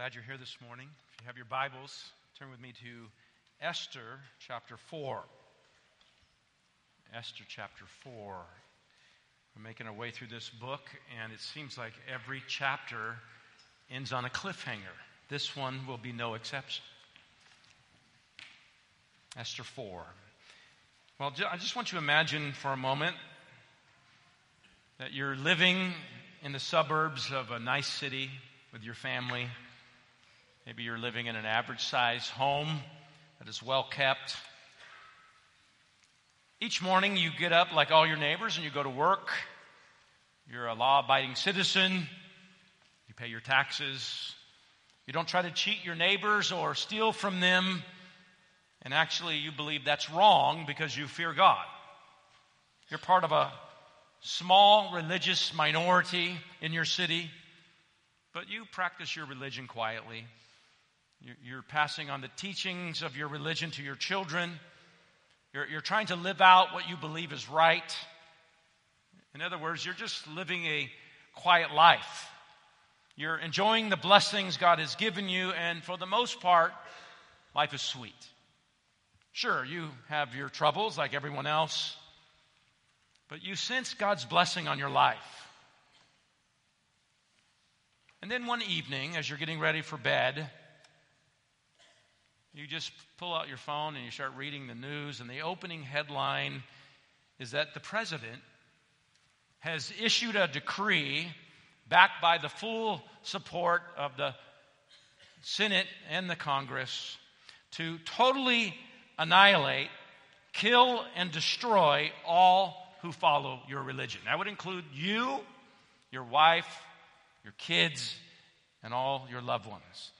glad you're here this morning. If you have your Bibles, turn with me to Esther chapter 4. Esther chapter 4. We're making our way through this book, and it seems like every chapter ends on a cliffhanger. This one will be no exception. Esther 4. Well, I just want you to imagine for a moment that you're living in the suburbs of a nice city with your family. Maybe you're living in an average size home that is well kept. Each morning you get up like all your neighbors and you go to work. You're a law abiding citizen. You pay your taxes. You don't try to cheat your neighbors or steal from them. And actually, you believe that's wrong because you fear God. You're part of a small religious minority in your city, but you practice your religion quietly. You're passing on the teachings of your religion to your children. You're, you're trying to live out what you believe is right. In other words, you're just living a quiet life. You're enjoying the blessings God has given you, and for the most part, life is sweet. Sure, you have your troubles like everyone else, but you sense God's blessing on your life. And then one evening, as you're getting ready for bed, you just pull out your phone and you start reading the news, and the opening headline is that the president has issued a decree backed by the full support of the Senate and the Congress to totally annihilate, kill, and destroy all who follow your religion. That would include you, your wife, your kids, and all your loved ones.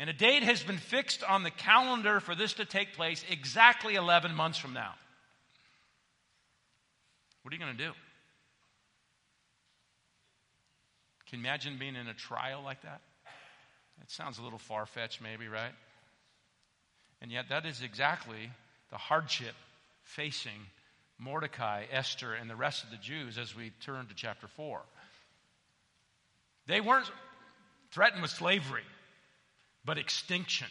And a date has been fixed on the calendar for this to take place exactly 11 months from now. What are you going to do? Can you imagine being in a trial like that? It sounds a little far fetched, maybe, right? And yet, that is exactly the hardship facing Mordecai, Esther, and the rest of the Jews as we turn to chapter 4. They weren't threatened with slavery but extinction.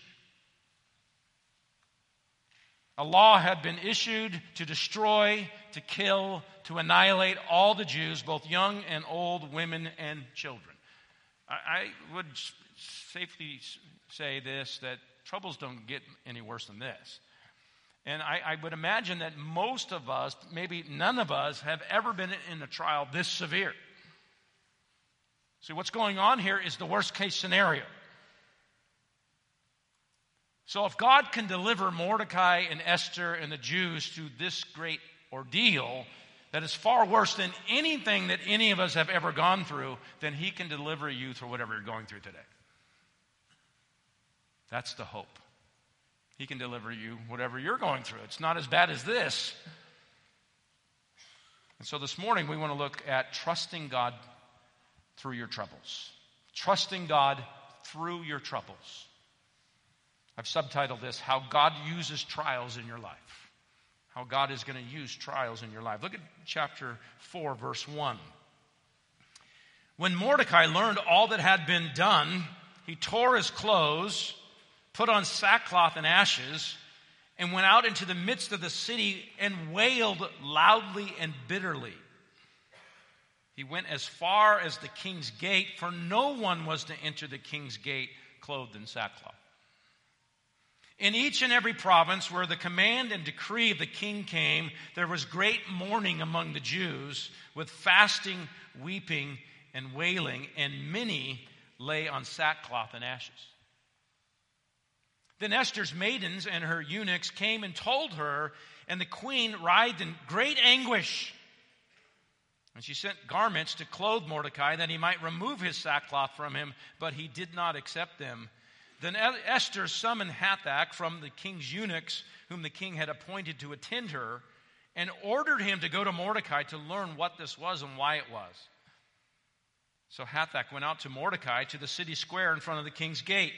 A law had been issued to destroy, to kill, to annihilate all the Jews, both young and old, women and children. I, I would safely say this that troubles don't get any worse than this. And I, I, would imagine that most of us, maybe none of us, have ever been in a trial this severe. See, what's going on here is the worst case scenario. So, if God can deliver Mordecai and Esther and the Jews through this great ordeal that is far worse than anything that any of us have ever gone through, then He can deliver you through whatever you're going through today. That's the hope. He can deliver you whatever you're going through. It's not as bad as this. And so this morning we want to look at trusting God through your troubles. Trusting God through your troubles. I've subtitled this How God Uses Trials in Your Life. How God is going to use trials in your life. Look at chapter 4, verse 1. When Mordecai learned all that had been done, he tore his clothes, put on sackcloth and ashes, and went out into the midst of the city and wailed loudly and bitterly. He went as far as the king's gate, for no one was to enter the king's gate clothed in sackcloth. In each and every province where the command and decree of the king came, there was great mourning among the Jews, with fasting, weeping, and wailing, and many lay on sackcloth and ashes. Then Esther's maidens and her eunuchs came and told her, and the queen writhed in great anguish. And she sent garments to clothe Mordecai that he might remove his sackcloth from him, but he did not accept them. Then Esther summoned Hathach from the king's eunuchs, whom the king had appointed to attend her, and ordered him to go to Mordecai to learn what this was and why it was. So Hathach went out to Mordecai to the city square in front of the king's gate.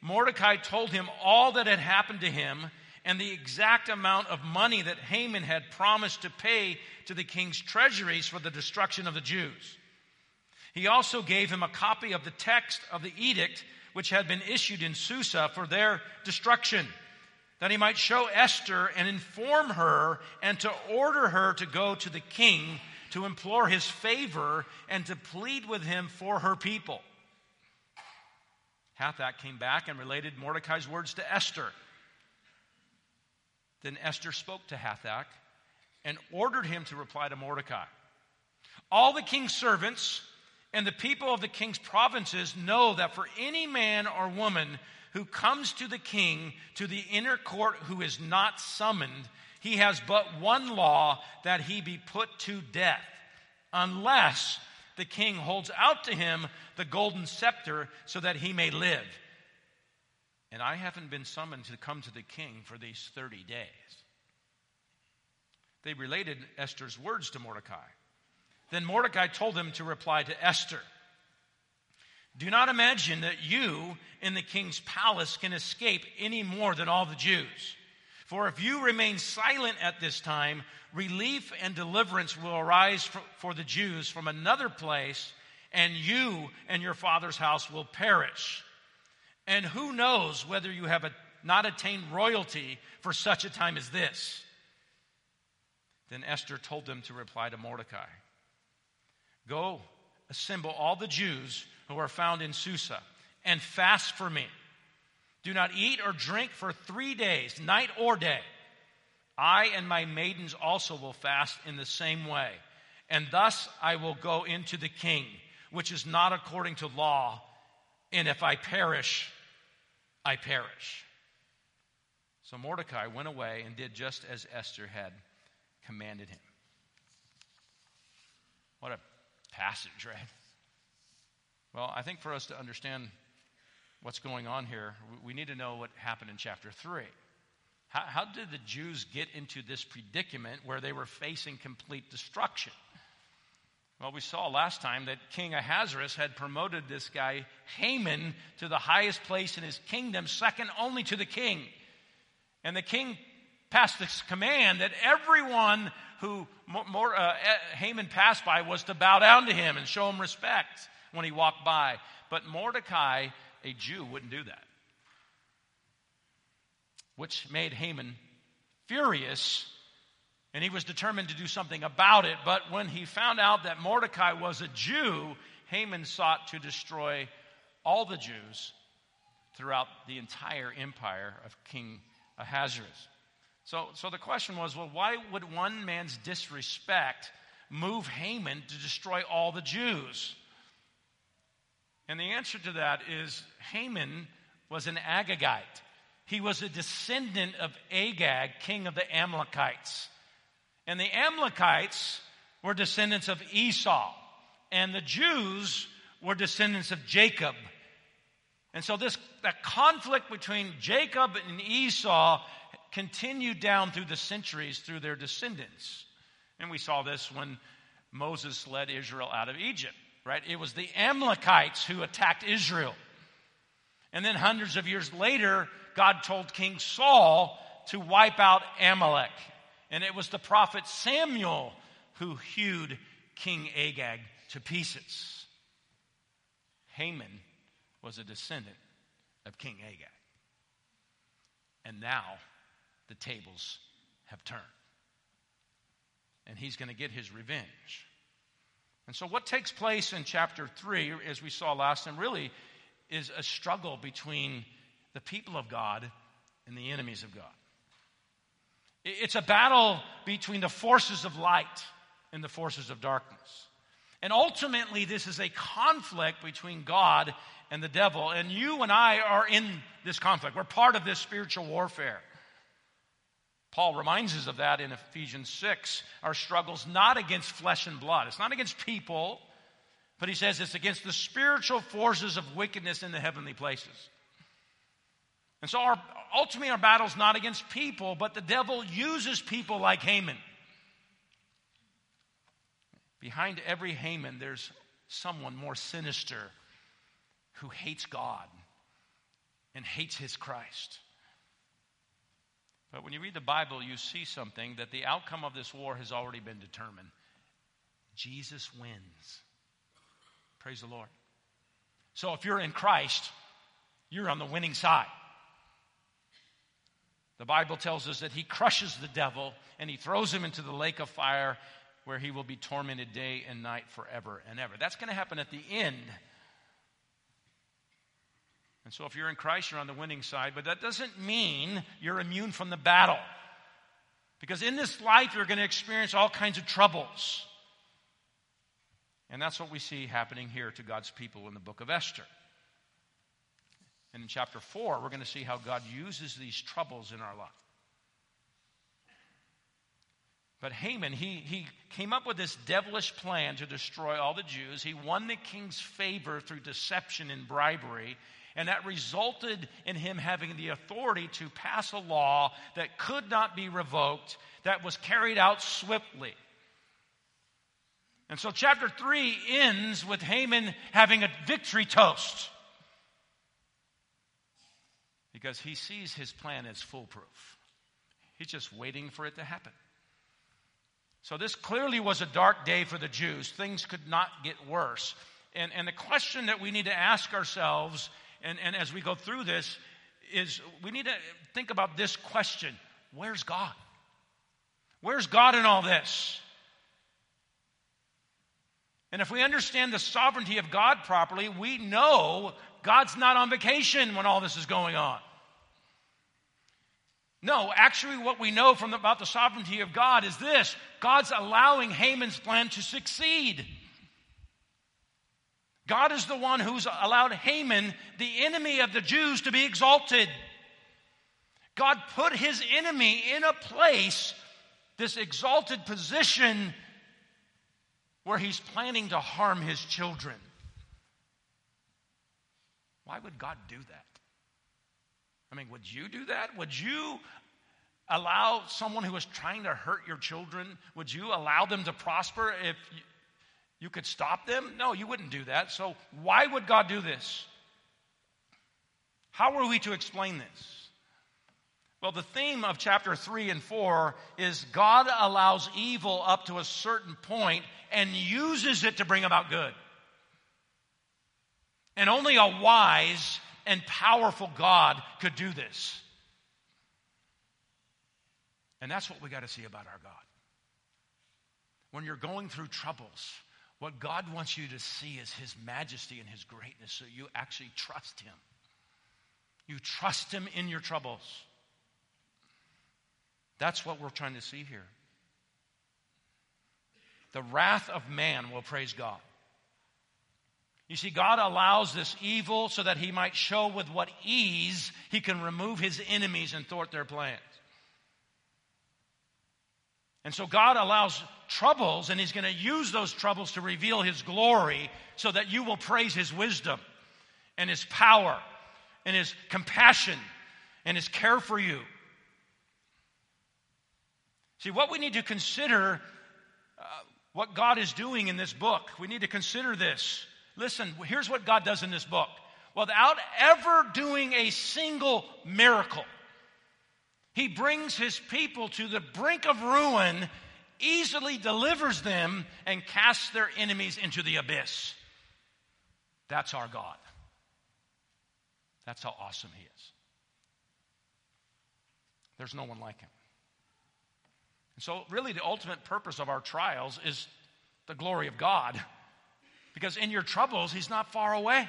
Mordecai told him all that had happened to him and the exact amount of money that Haman had promised to pay to the king's treasuries for the destruction of the Jews. He also gave him a copy of the text of the edict which had been issued in Susa for their destruction, that he might show Esther and inform her and to order her to go to the king to implore his favor and to plead with him for her people. Hathach came back and related Mordecai's words to Esther. Then Esther spoke to Hathach and ordered him to reply to Mordecai. All the king's servants and the people of the king's provinces know that for any man or woman who comes to the king to the inner court who is not summoned, he has but one law that he be put to death, unless the king holds out to him the golden scepter so that he may live. And I haven't been summoned to come to the king for these 30 days. They related Esther's words to Mordecai. Then Mordecai told them to reply to Esther Do not imagine that you in the king's palace can escape any more than all the Jews. For if you remain silent at this time, relief and deliverance will arise for, for the Jews from another place, and you and your father's house will perish. And who knows whether you have a, not attained royalty for such a time as this? Then Esther told them to reply to Mordecai Go, assemble all the Jews who are found in Susa, and fast for me. Do not eat or drink for three days, night or day. I and my maidens also will fast in the same way. And thus I will go into the king, which is not according to law. And if I perish, I perish. So Mordecai went away and did just as Esther had commanded him. What a passage, right? Well, I think for us to understand what's going on here, we need to know what happened in chapter 3. How, how, did the Jews get into this predicament where they were facing complete destruction? Well, we saw last time that King Ahasuerus had promoted this guy, Haman, to the highest place in his kingdom, second only to the king. And the king passed this command that everyone who more, uh, Haman passed by was to bow down to him and show him respect when he walked by. But Mordecai, a Jew, wouldn't do that, which made Haman furious. And he was determined to do something about it. But when he found out that Mordecai was a Jew, Haman sought to destroy all the Jews throughout the entire empire of King Ahasuerus. So, so the question was well, why would one man's disrespect move Haman to destroy all the Jews? And the answer to that is Haman was an Agagite. He was a descendant of Agag, king of the Amalekites. And the Amalekites were descendants of Esau. And the Jews were descendants of Jacob. And so this that conflict between Jacob and Esau continued down through the centuries through their descendants. And we saw this when Moses led Israel out of Egypt, right? It was the Amalekites who attacked Israel. And then hundreds of years later, God told King Saul to wipe out Amalek. And it was the prophet Samuel who hewed King Agag to pieces. Haman was a descendant of King Agag. And now the tables have turned. And he's going to get his revenge. And so, what takes place in chapter 3, as we saw last time, really is a struggle between the people of God and the enemies of God. It's a battle between the forces of light and the forces of darkness. And ultimately, this is a conflict between God and the devil. And you and I are in this conflict. We're part of this spiritual warfare. Paul reminds us of that in Ephesians 6. Our struggle's not against flesh and blood, it's not against people, but he says it's against the spiritual forces of wickedness in the heavenly places. And so, our, ultimately, our battle's not against people, but the devil uses people like Haman. Behind every Haman, there's someone more sinister who hates God and hates his Christ. But when you read the Bible, you see something that the outcome of this war has already been determined. Jesus wins. Praise the Lord. So if you're in Christ, you're on the winning side. The Bible tells us that he crushes the devil and he throws him into the lake of fire where he will be tormented day and night forever and ever. That's going to happen at the end. And so if you're in Christ, you're on the winning side, but that doesn't mean you're immune from the battle. Because in this life, you're going to experience all kinds of troubles. And that's what we see happening here to God's people in the book of Esther. And in chapter 4, we're going to see how God uses these troubles in our life. But Haman, he, he came up with this devilish plan to destroy all the Jews. He won the king's favor through deception and bribery, and that resulted in him having the authority to pass a law that could not be revoked, that was carried out swiftly. And so, chapter 3 ends with Haman having a victory toast because he sees his plan as foolproof. He's just waiting for it to happen. So, this clearly was a dark day for the Jews. Things could not get worse. And, and the question that we need to ask ourselves, and, and as we go through this, is we need to think about this question Where's God? Where's God in all this? And if we understand the sovereignty of God properly, we know God's not on vacation when all this is going on. No, actually, what we know from the, about the sovereignty of God is this God's allowing Haman's plan to succeed. God is the one who's allowed Haman, the enemy of the Jews, to be exalted. God put his enemy in a place, this exalted position where he's planning to harm his children. Why would God do that? I mean, would you do that? Would you allow someone who is trying to hurt your children, would you allow them to prosper if you, could stop them? No, you wouldn't do that. So, why would God do this? How are we to explain this? Well, the theme of chapter 3 and 4 is God allows evil up to a certain point and uses it to bring about good. And only a wise and powerful God could do this. And that's what we got to see about our God. When you're going through troubles, what God wants you to see is His majesty and His greatness so you actually trust Him. You trust Him in your troubles. That's what we're trying to see here. The wrath of man will praise God. You see, God allows this evil so that he might show with what ease he can remove his enemies and thwart their plans. And so God allows troubles, and he's going to use those troubles to reveal his glory so that you will praise his wisdom and his power and his compassion and his care for you. See, what we need to consider, uh, what God is doing in this book, we need to consider this. Listen, here's what God does in this book. Without ever doing a single miracle, He brings His people to the brink of ruin, easily delivers them, and casts their enemies into the abyss. That's our God. That's how awesome He is. There's no one like Him. And So, really, the ultimate purpose of our trials is the glory of God. Because in your troubles, He's not far away.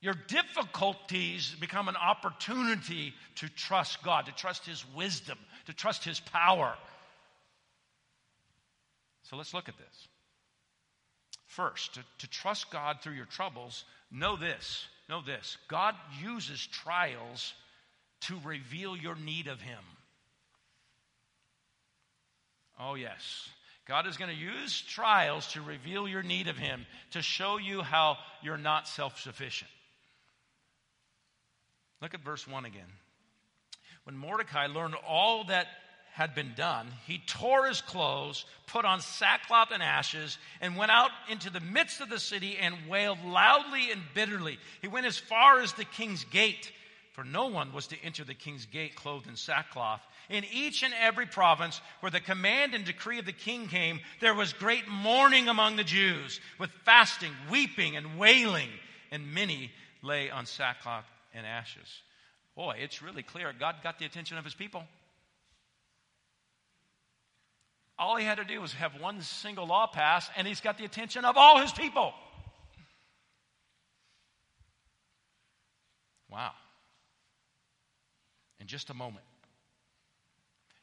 Your difficulties become an opportunity to trust God, to trust His wisdom, to trust His power. So let's look at this. First, to, to trust God through your troubles, know this know this God uses trials to reveal your need of Him. Oh, yes. God is going to use trials to reveal your need of Him, to show you how you're not self sufficient. Look at verse 1 again. When Mordecai learned all that had been done, he tore his clothes, put on sackcloth and ashes, and went out into the midst of the city and wailed loudly and bitterly. He went as far as the king's gate for no one was to enter the king's gate clothed in sackcloth. In each and every province where the command and decree of the king came, there was great mourning among the Jews, with fasting, weeping, and wailing, and many lay on sackcloth and ashes. Boy, it's really clear. God got the attention of his people. All he had to do was have one single law passed, and he's got the attention of all his people. Wow in just a moment.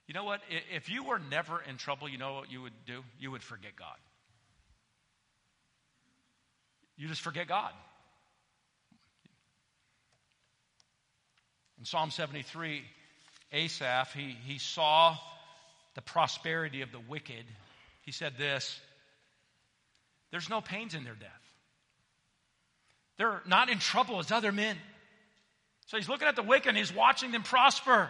You know what? If you were never in trouble, you know what you would do? You would forget God. You just forget God. In Psalm 73, Asaph, he, he saw the prosperity of the wicked. He said this There's no pains in their death. They're not in trouble as other men. So he's looking at the wicked and he's watching them prosper.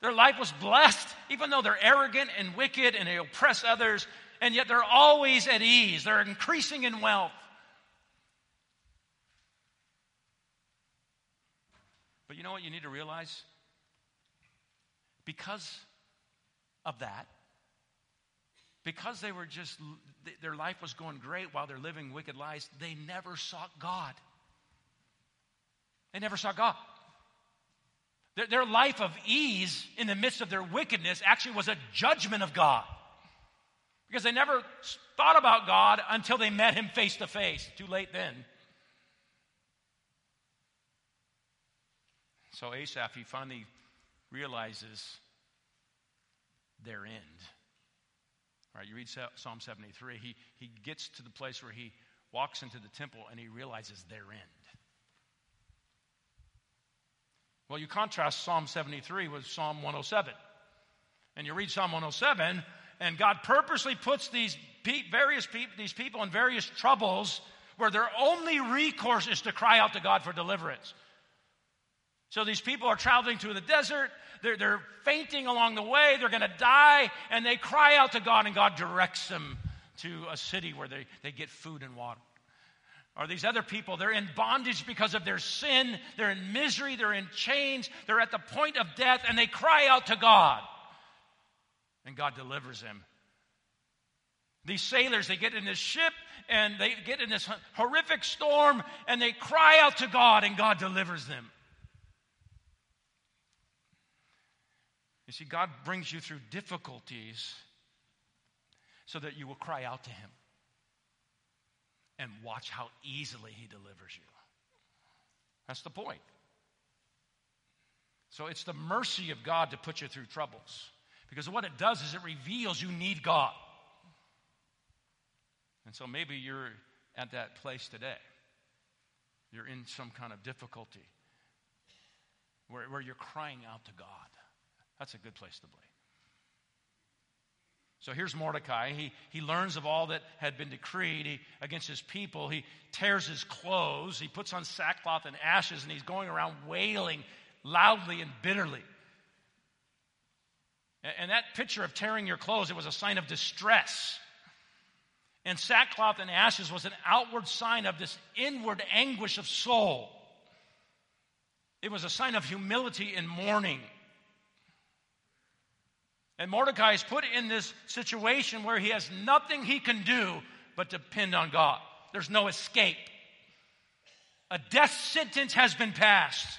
Their life was blessed, even though they're arrogant and wicked and they oppress others, and yet they're always at ease. They're increasing in wealth. But you know what you need to realize? Because of that, because they were just, their life was going great while they're living wicked lives, they never sought God. They never saw God. Their, their life of ease in the midst of their wickedness actually was a judgment of God. Because they never thought about God until they met Him face to face. Too late then. So Asaph, he finally realizes their end. All right, you read Psalm 73. He, he gets to the place where he walks into the temple and he realizes their end. Well, you contrast Psalm 73 with Psalm 107. And you read Psalm 107, and God purposely puts these various people, these people in various troubles where their only recourse is to cry out to God for deliverance. So these people are traveling through the desert, they're, they're fainting along the way, they're going to die, and they cry out to God, and God directs them to a city where they, they get food and water Or these other people. They're in bondage because of their sin. They're in misery. They're in chains. They're at the point of death and they cry out to God. And God delivers them. These sailors, they get in this ship and they get in this horrific storm and they cry out to God and God delivers them. You see, God brings you through difficulties so that you will cry out to Him and watch how easily he delivers you. That's the point. So it's the mercy of God to put you through troubles. Because what it does is it reveals you need God. And so maybe you're at that place today. You're in some kind of difficulty where, where you're crying out to God. That's a good place to be. So here's Mordecai. He, he learns of all that had been decreed he, against his people. He tears his clothes. He puts on sackcloth and ashes, and he's going around wailing loudly and bitterly. And, and that picture of tearing your clothes, it was a sign of distress. And sackcloth and ashes was an outward sign of this inward anguish of soul. It was a sign of humility and mourning. And Mordecai is put in this situation where he has nothing he can do but depend on God. There's no escape. A death sentence has been passed,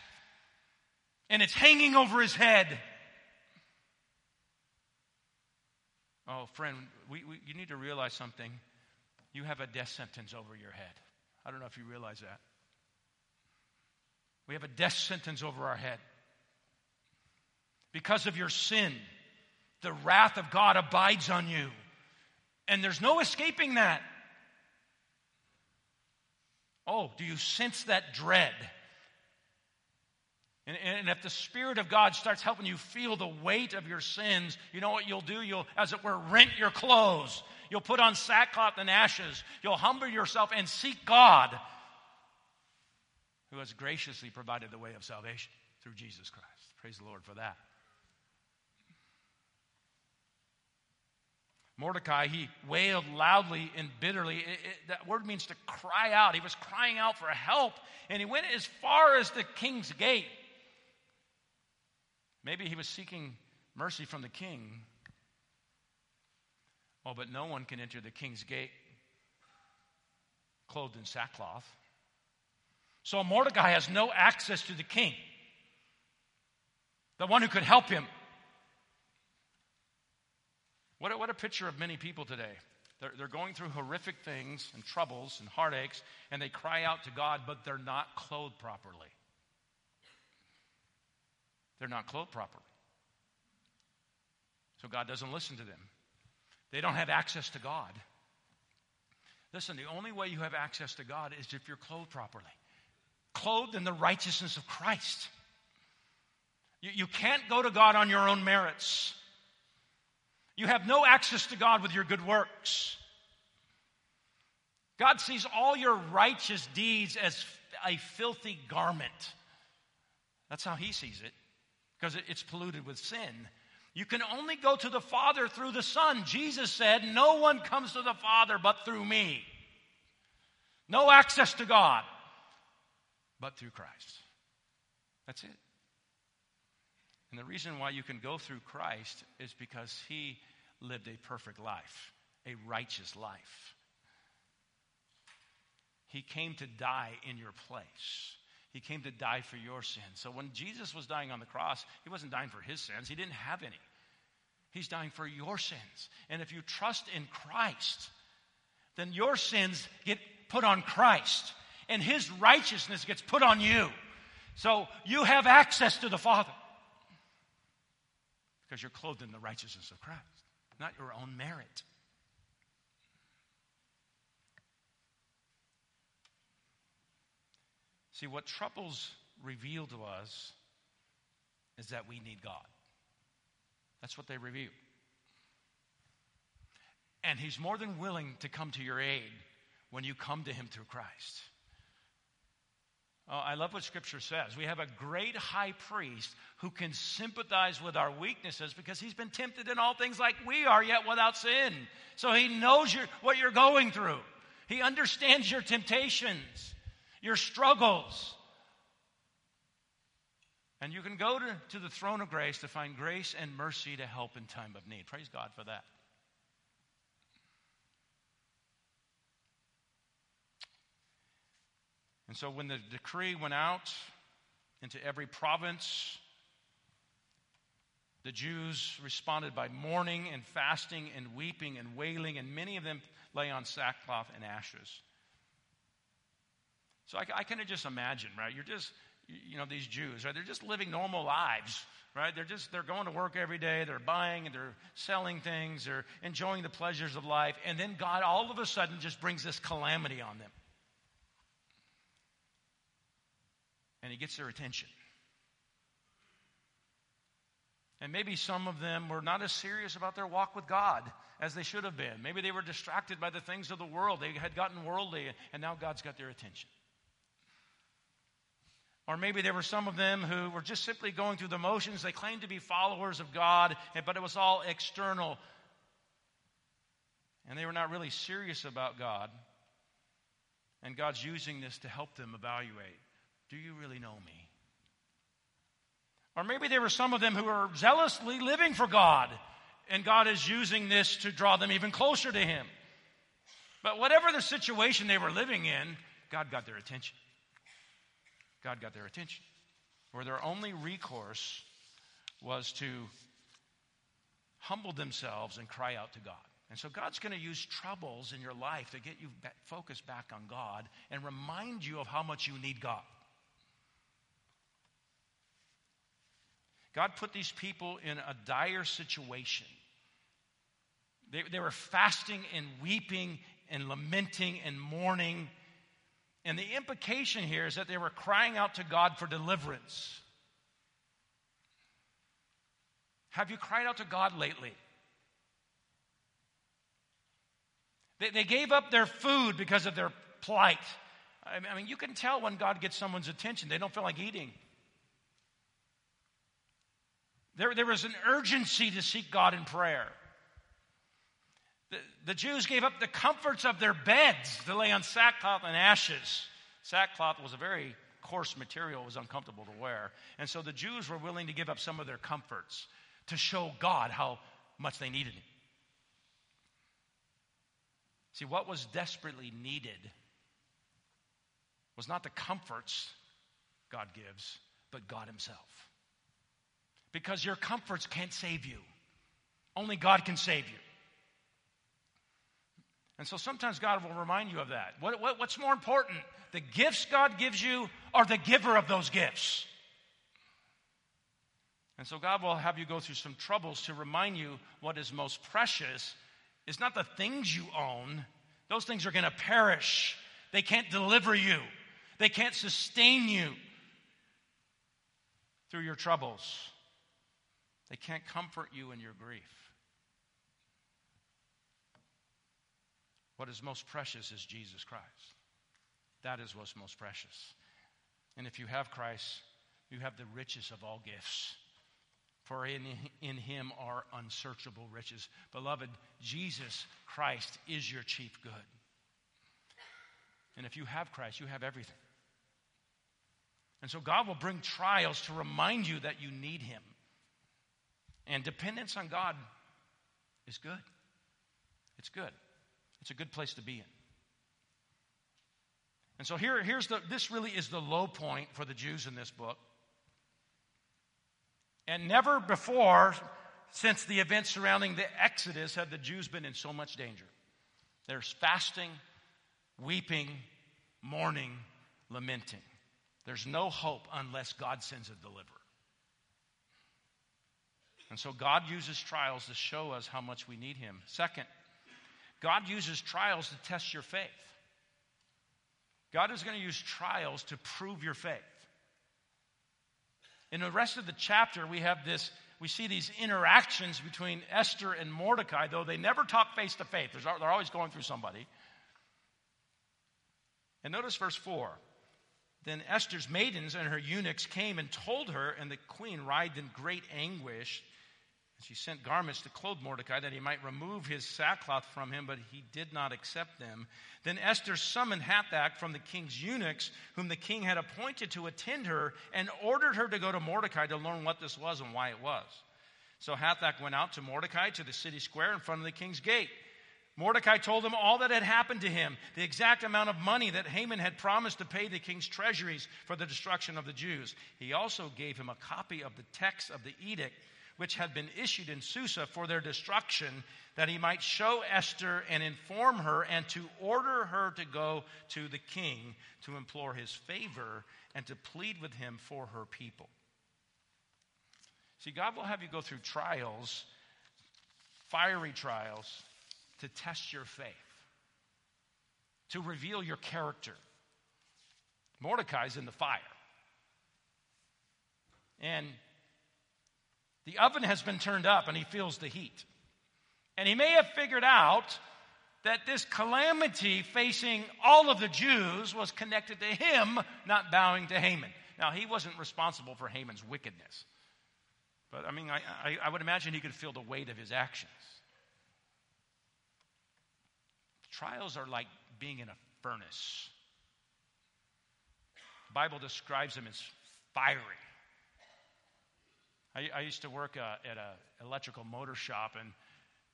and it's hanging over his head. Oh, friend, we, we, you need to realize something. You have a death sentence over your head. I don't know if you realize that. We have a death sentence over our head. Because of your sin, the wrath of God abides on you. And there's no escaping that. Oh, do you sense that dread? And, and, if the Spirit of God starts helping you feel the weight of your sins, you know what you'll do? You'll, as it were, rent your clothes. You'll put on sackcloth and ashes. You'll humble yourself and seek God, who has graciously provided the way of salvation through Jesus Christ. Praise the Lord for that. Mordecai, he wailed loudly and bitterly. It, it, that word means to cry out. He was crying out for help, and he went as far as the king's gate. Maybe he was seeking mercy from the king. Oh, but no one can enter the king's gate clothed in sackcloth. So Mordecai has no access to the king, the one who could help him. What a, what a picture of many people today. They're, they're going through horrific things and troubles and heartaches, and they cry out to God, but they're not clothed properly. They're not clothed properly. So God doesn't listen to them. They don't have access to God. Listen, the only way you have access to God is if you're clothed properly, clothed in the righteousness of Christ. You, you can't go to God on your own merits. You have no access to God with your good works. God sees all your righteous deeds as a filthy garment. That's how He sees it, because it's polluted with sin. You can only go to the Father through the Son. Jesus said, No one comes to the Father but through me. No access to God but through Christ. That's it. And the reason why you can go through Christ is because he lived a perfect life, a righteous life. He came to die in your place. He came to die for your sins. So when Jesus was dying on the cross, he wasn't dying for his sins, he didn't have any. He's dying for your sins. And if you trust in Christ, then your sins get put on Christ, and his righteousness gets put on you. So you have access to the Father because you're clothed in the righteousness of Christ, not your own merit. See, what troubles reveal to us is that we need God. That's what they reveal. And He's more than willing to come to your aid when you come to Him through Christ. Oh, I love what Scripture says. We have a great high priest who can sympathize with our weaknesses because he's been tempted in all things like we are, yet without sin. So he knows your, what you're going through, he understands your temptations, your struggles. And you can go to, to the throne of grace to find grace and mercy to help in time of need. Praise God for that. And so when the decree went out into every province, the Jews responded by mourning and fasting and weeping and wailing, and many of them lay on sackcloth and ashes. So I, I kind of just imagine, right? You're just, you know, these Jews, right? They're just living normal lives, right? They're just, they're going to work every day, they're buying and they're selling things, they're enjoying the pleasures of life, and then God all of a sudden just brings this calamity on them. And he gets their attention. And maybe some of them were not as serious about their walk with God as they should have been. Maybe they were distracted by the things of the world. They had gotten worldly, and now God's got their attention. Or maybe there were some of them who were just simply going through the motions. They claimed to be followers of God, but it was all external. And they were not really serious about God. And God's using this to help them evaluate do you really know me? Or maybe there were some of them who are zealously living for God, and God is using this to draw them even closer to Him. But whatever the situation they were living in, God got their attention. God got their attention. Where their only recourse was to humble themselves and cry out to God. And so God's going to use troubles in your life to get you focused back on God and remind you of how much you need God. God put these people in a dire situation. They, they were fasting and weeping and lamenting and mourning. And the implication here is that they were crying out to God for deliverance. Have you cried out to God lately? They, they gave up their food because of their plight. I mean, you can tell when God gets someone's attention, they don't feel like eating. There, there was an urgency to seek God in prayer. The, the Jews gave up the comforts of their beds to lay on sackcloth and ashes. Sackcloth was a very coarse material it was uncomfortable to wear. And so the Jews were willing to give up some of their comforts to show God how much they needed Him. See, what was desperately needed was not the comforts God gives, but God Himself. Because your comforts can't save you, only God can save you. And so sometimes God will remind you of that. What, what, what's more important, the gifts God gives you or the giver of those gifts? And so God will have you go through some troubles to remind you what is most precious is not the things you own. Those things are going to perish. They can't deliver you, they can't sustain you through your troubles. They can't comfort you in your grief. What is most precious is Jesus Christ. That is what's most precious. And if you have Christ, you have the richest of all gifts. For in, in him are unsearchable riches. Beloved, Jesus Christ is your chief good. And if you have Christ, you have everything. And so God will bring trials to remind you that you need him. And dependence on God is good. It's good. It's a good place to be in. And so here, here's the, this really is the low point for the Jews in this book. And never before, since the events surrounding the Exodus, have the Jews been in so much danger. There's fasting, weeping, mourning, lamenting. There's no hope unless God sends a deliverer. And so God uses trials to show us how much we need Him. Second, God uses trials to test your faith. God is going to use trials to prove your faith. In the rest of the chapter, we have this, we see these interactions between Esther and Mordecai, though they never talk face to face. They're always going through somebody. And notice verse 4. Then Esther's maidens and her eunuchs came and told her, and the queen writhed in great anguish. She sent garments to clothe Mordecai that he might remove his sackcloth from him, but he did not accept them. Then Esther summoned Hathach from the king's eunuchs, whom the king had appointed to attend her, and ordered her to go to Mordecai to learn what this was and why it was. So Hathach went out to Mordecai to the city square in front of the king's gate. Mordecai told him all that had happened to him, the exact amount of money that Haman had promised to pay the king's treasuries for the destruction of the Jews. He also gave him a copy of the text of the edict which had been issued in Susa for their destruction, that he might show Esther and inform her and to order her to go to the king to implore his favor and to plead with him for her people. See, God will have you go through trials, fiery trials, to test your faith, to reveal your character. Mordecai's in the fire. And the oven has been turned up and he feels the heat. And he may have figured out that this calamity facing all of the Jews was connected to him not bowing to Haman. Now, he wasn't responsible for Haman's wickedness. But I mean, I, I, I would imagine he could feel the weight of his actions. Trials are like being in a furnace. The Bible describes them as fiery. I, I used to work uh, at an electrical motor shop, and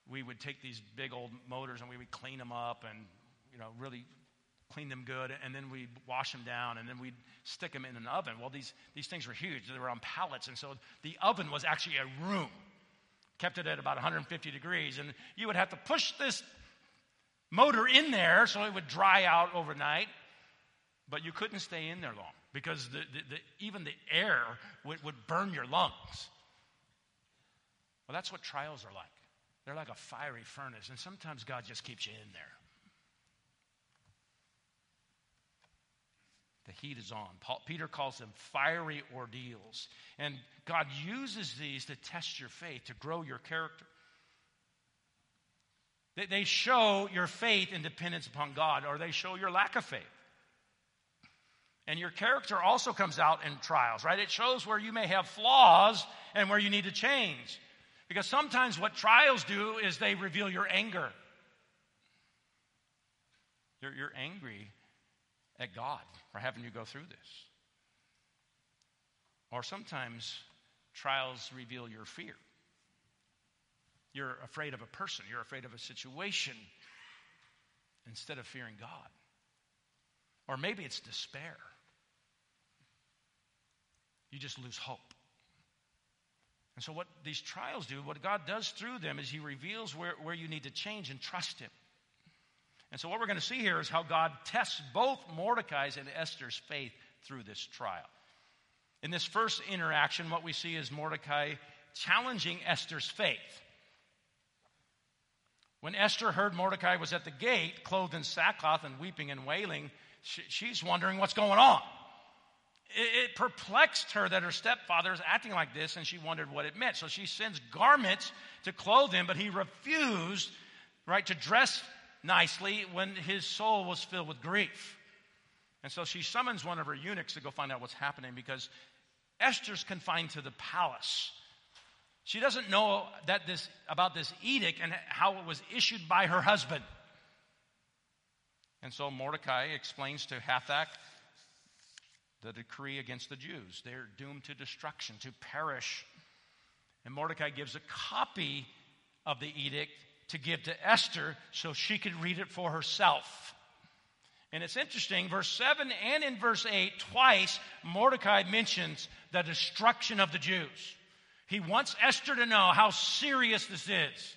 we would take these big old motors and we would clean them up and, you know, really clean them good, and then we'd wash them down, and then we'd stick them in an oven. Well, these, these things were huge. They were on pallets, and so the oven was actually a room. Kept it at about 150 degrees, and you would have to push this motor in there so it would dry out overnight, but you couldn't stay in there long because the, the, the, even the air would, would burn your lungs. Well, that's what trials are like. They're like a fiery furnace, and sometimes God just keeps you in there. The heat is on. Paul, Peter calls them fiery ordeals. And God uses these to test your faith, to grow your character. They, they show your faith and dependence upon God, or they show your lack of faith. And your character also comes out in trials, right? It shows where you may have flaws and where you need to change. Because sometimes what trials do is they reveal your anger. You're, you're angry at God for having you go through this. Or sometimes trials reveal your fear. You're afraid of a person, you're afraid of a situation instead of fearing God. Or maybe it's despair. You just lose hope. And so, what these trials do, what God does through them, is He reveals where, where you need to change and trust Him. And so, what we're going to see here is how God tests both Mordecai's and Esther's faith through this trial. In this first interaction, what we see is Mordecai challenging Esther's faith. When Esther heard Mordecai was at the gate, clothed in sackcloth and weeping and wailing, she's wondering what's going on. It perplexed her that her stepfather is acting like this, and she wondered what it meant. So she sends garments to clothe him, but he refused, right, to dress nicely when his soul was filled with grief. And so she summons one of her eunuchs to go find out what's happening because Esther's confined to the palace. She doesn't know that this, about this edict and how it was issued by her husband. And so Mordecai explains to Hathach the decree against the Jews. They're doomed to destruction, to perish. And Mordecai gives a copy of the edict to give to Esther so she could read it for herself. And it's interesting, verse 7 and in verse 8, twice Mordecai mentions the destruction of the Jews. He wants Esther to know how serious this is.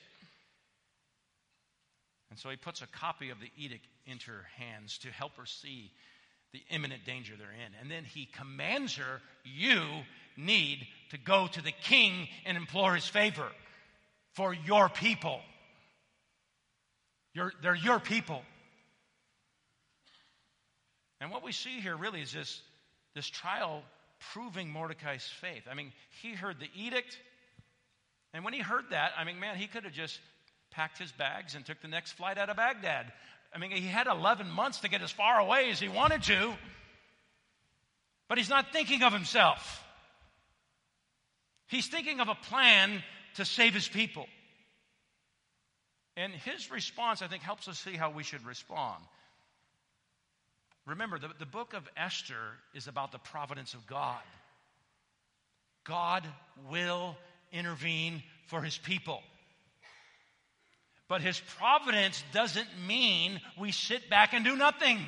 And so he puts a copy of the edict into her hands to help her see the imminent danger they're in. And then he commands her, You need to go to the king and implore his favor for your people. You're, they're your people. And what we see here really is this, this trial proving Mordecai's faith. I mean, he heard the edict, and when he heard that, I mean, man, he could have just packed his bags and took the next flight out of Baghdad. I mean, he had 11 months to get as far away as he wanted to, but he's not thinking of himself. He's thinking of a plan to save his people. And his response, I think, helps us see how we should respond. Remember, the, the book of Esther is about the providence of God. God will intervene for his people. But his providence doesn't mean we sit back and do nothing.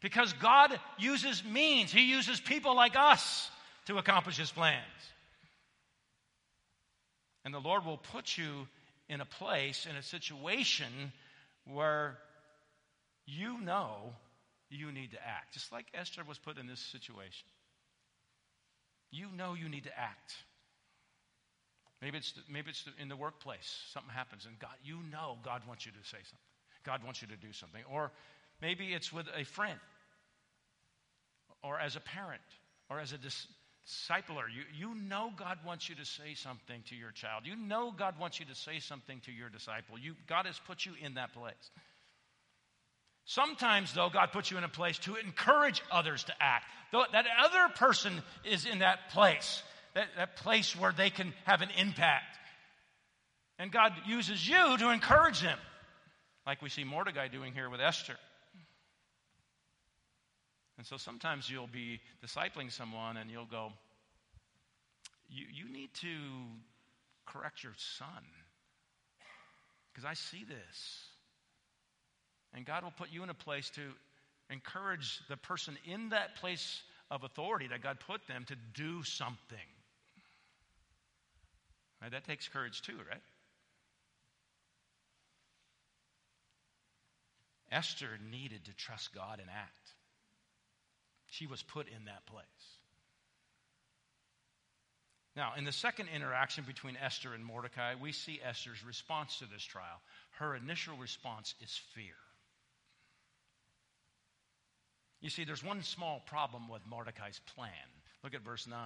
Because God uses means, he uses people like us to accomplish his plans. And the Lord will put you in a place, in a situation where you know you need to act. Just like Esther was put in this situation. You know you need to act. Maybe it's, maybe it's in the workplace. Something happens, and God, you know God wants you to say something. God wants you to do something. Or maybe it's with a friend, or as a parent, or as a discipler. You, you know God wants you to say something to your child. You know God wants you to say something to your disciple. You, God has put you in that place. Sometimes, though, God puts you in a place to encourage others to act. That other person is in that place that, that place where they can have an impact. And God uses you to encourage them, like we see Mordecai doing here with Esther. And so sometimes you'll be discipling someone and you'll go, You, you need to correct your son because I see this. And God will put you in a place to encourage the person in that place of authority that God put them to do something. Right? That takes courage too, right? Esther needed to trust God and act. She was put in that place. Now, in the second interaction between Esther and Mordecai, we see Esther's response to this trial. Her initial response is fear. You see, there's one small problem with Mordecai's plan. Look at verse 9.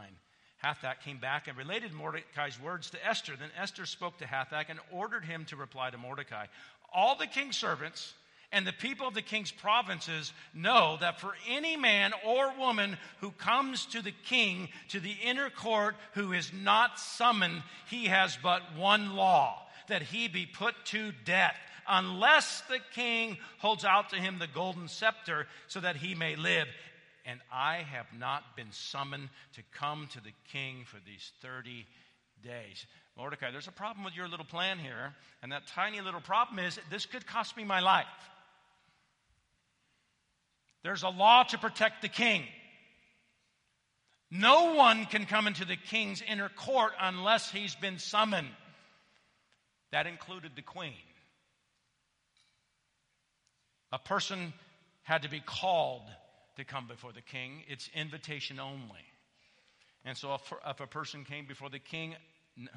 Hathach came back and related Mordecai's words to Esther. Then Esther spoke to Hathach and ordered him to reply to Mordecai All the king's servants and the people of the king's provinces know that for any man or woman who comes to the king to the inner court who is not summoned, he has but one law that he be put to death unless the king holds out to him the golden scepter so that he may live. And I have not been summoned to come to the king for these 30 days. Mordecai, there's a problem with your little plan here, and that tiny little problem is this could cost me my life. There's a law to protect the king. No one can come into the king's inner court unless he's been summoned. That included the queen. A person had to be called to come before the king, it's invitation only. And so, if, if a person came before the king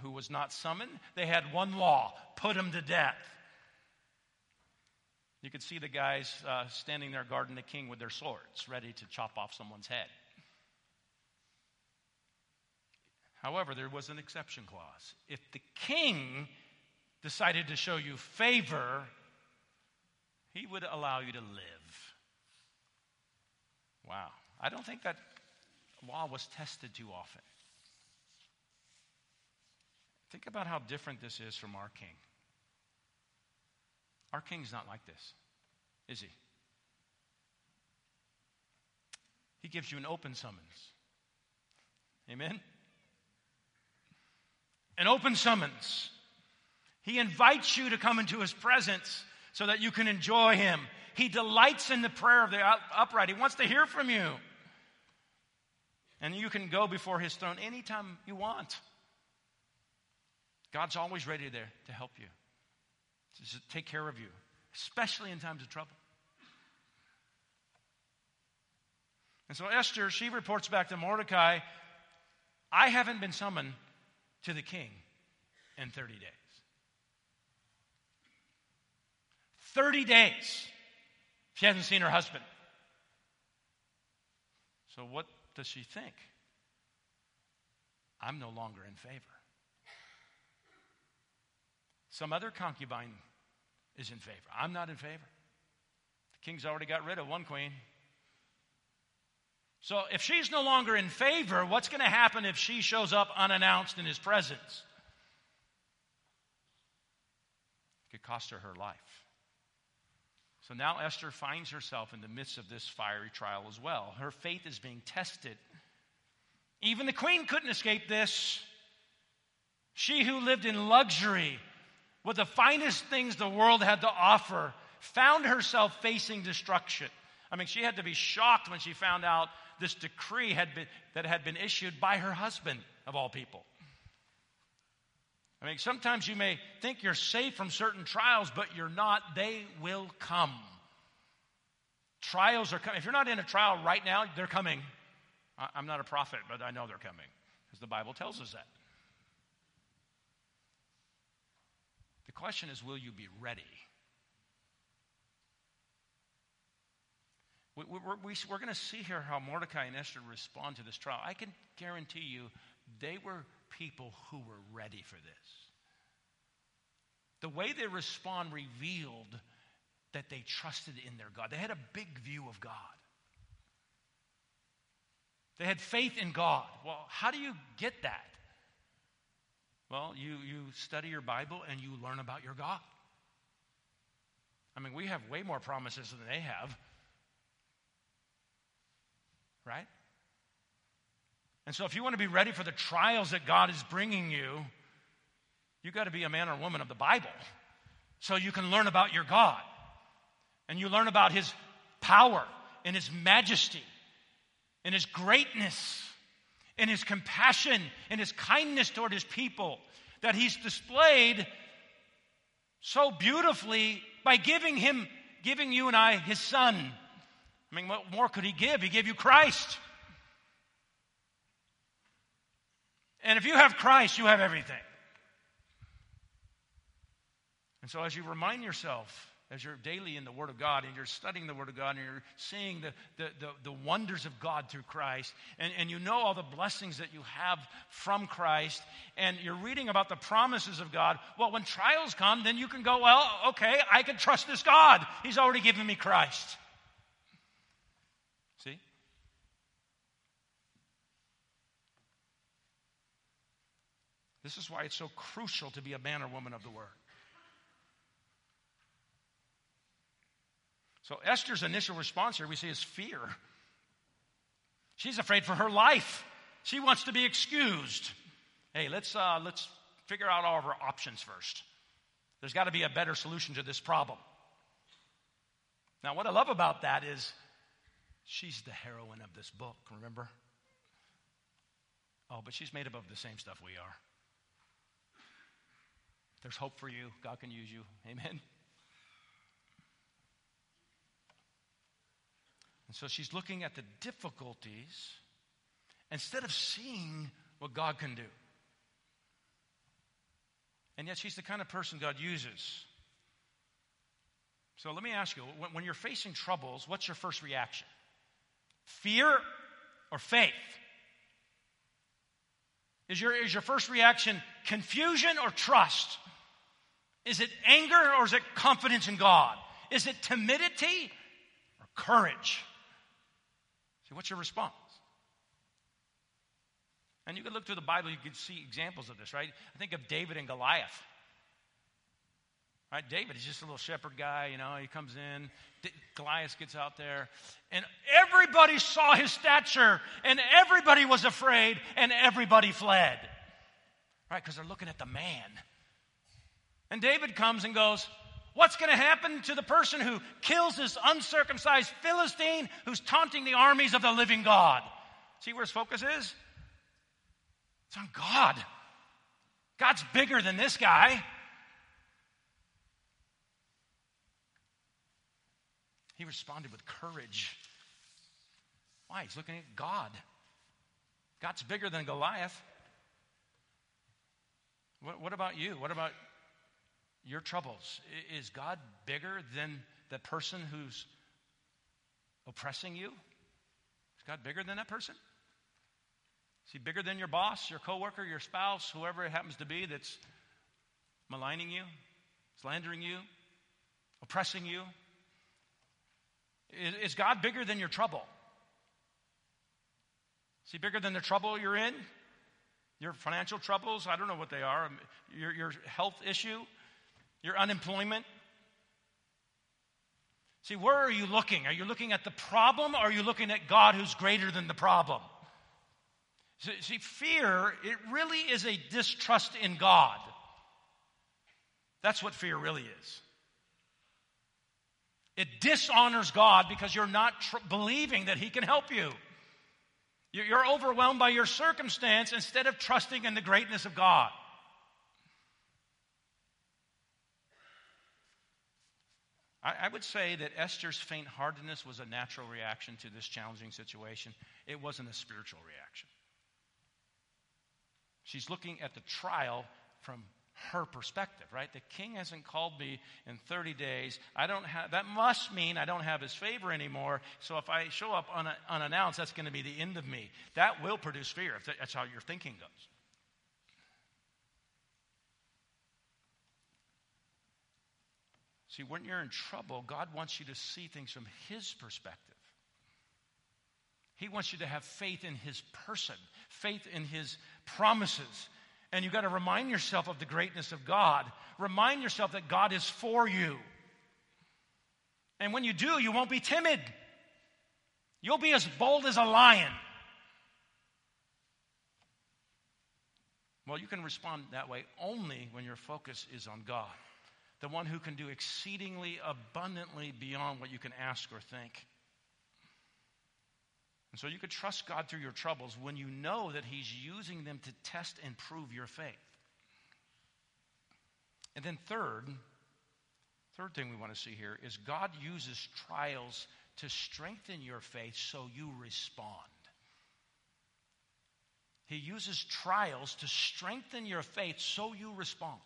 who was not summoned, they had one law put him to death. You could see the guys uh, standing there guarding the king with their swords, ready to chop off someone's head. However, there was an exception clause. If the king decided to show you favor, he would allow you to live. Wow. I don't think that law was tested too often. Think about how different this is from our king. Our king's not like this, is he? He gives you an open summons. Amen? An open summons. He invites you to come into his presence so that you can enjoy him. He delights in the prayer of the upright. He wants to hear from you. And you can go before his throne anytime you want. God's always ready there to help you, to take care of you, especially in times of trouble. And so Esther, she reports back to Mordecai, I haven't been summoned to the king in 30 days. 30 days. She hasn't seen her husband. So, what does she think? I'm no longer in favor. Some other concubine is in favor. I'm not in favor. The king's already got rid of one queen. So, if she's no longer in favor, what's going to happen if she shows up unannounced in his presence? It could cost her her life. So now Esther finds herself in the midst of this fiery trial as well. Her faith is being tested. Even the queen couldn't escape this. She who lived in luxury with the finest things the world had to offer found herself facing destruction. I mean, she had to be shocked when she found out this decree had been, that had been issued by her husband, of all people. Mean, sometimes you may think you're safe from certain trials, but you're not. They will come. Trials are coming. If you're not in a trial right now, they're coming. I'm not a prophet, but I know they're coming because the Bible tells us that. The question is will you be ready? We, are going to see here how Mordecai and Esther respond to this trial. I can guarantee you they were people who were ready for this. The way they respond revealed that they trusted in their God. They had a big view of God. They had faith in God. Well, how do you get that? Well, you, you study your Bible and you learn about your God. I mean, we have way more promises than they have. Right? And so, if you want to be ready for the trials that God is bringing you, you got to be a man or woman of the Bible so you can learn about your God. And you learn about His power and His majesty and His greatness and His compassion and His kindness toward His people that He's displayed so beautifully by giving Him, giving you and I His Son. I mean, what more could He give? He gave you Christ. And if you have Christ, you have everything. And so, as you remind yourself, as you're daily in the Word of God and you're studying the Word of God and you're seeing the, the, the, the, wonders of God through Christ and, and you know all the blessings that you have from Christ and you're reading about the promises of God, well, when trials come, then you can go, well, okay, I can trust this God. He's already given me Christ. See? This is why it's so crucial to be a man or woman of the Word. So Esther's initial response here we see is fear. She's afraid for her life. She wants to be excused. Hey, let's, uh, let's figure out all of our options first. There's got to be a better solution to this problem. Now, what I love about that is she's the heroine of this book, remember? Oh, but she's made up of the same stuff we are. There's hope for you. God can use you. Amen. And so she's looking at the difficulties instead of seeing what God can do. And yet she's the kind of person God uses. So let me ask you when you're facing troubles, what's your first reaction? Fear or faith? Is your, is your first reaction confusion or trust? Is it anger or is it confidence in God? Is it timidity or courage? See, what's your response? And you can look through the Bible, you can see examples of this, right? I think of David and Goliath. Right? David is just a little shepherd guy, you know, he comes in, Goliath gets out there, and everybody saw his stature, and everybody was afraid, and everybody fled. Right? Because they're looking at the man. And David comes and goes, What's going to happen to the person who kills this uncircumcised Philistine who's taunting the armies of the living God? See where his focus is? It's on God. God's bigger than this guy. He responded with courage. Why? He's looking at God. God's bigger than Goliath. What, what about you? What about your troubles? Is God bigger than the person who's oppressing you? Is God bigger than that person? Is he bigger than your boss, your coworker, your spouse, whoever it happens to be that's maligning you, slandering you, oppressing you? Is, God bigger than your trouble? Is he bigger than the trouble you're in? Your financial troubles? I don't know what they are. Um, your, your health issue? Your unemployment? See, where are you looking? Are you looking at the problem or are you looking at God who's greater than the problem? See, fear, it really is a distrust in God. That's what fear really is. It dishonors God because you're not tr- believing that He can help you. You're overwhelmed by your circumstance instead of trusting in the greatness of God. I, I would say that Esther's faint heartedness was a natural reaction to this challenging situation, it wasn't a spiritual reaction. She's looking at the trial from her perspective, right? The king hasn't called me in 30 days. I don't have, that must mean I don't have his favor anymore. So if I show up un, unannounced, that's going to be the end of me. That will produce fear if that's how your thinking goes. See, when you're in trouble, God wants you to see things from His perspective. He wants you to have faith in His person, faith in His promises. And you've got to remind yourself of the greatness of God. Remind yourself that God is for you. And when you do, you won't be timid. You'll be as bold as a lion. Well, you can respond that way only when your focus is on God the one who can do exceedingly abundantly beyond what you can ask or think. And so you could trust God through your troubles when you know that He's using them to test and prove your faith. And then, third, third thing we want to see here is God uses trials to strengthen your faith so you respond. He uses trials to strengthen your faith so you respond.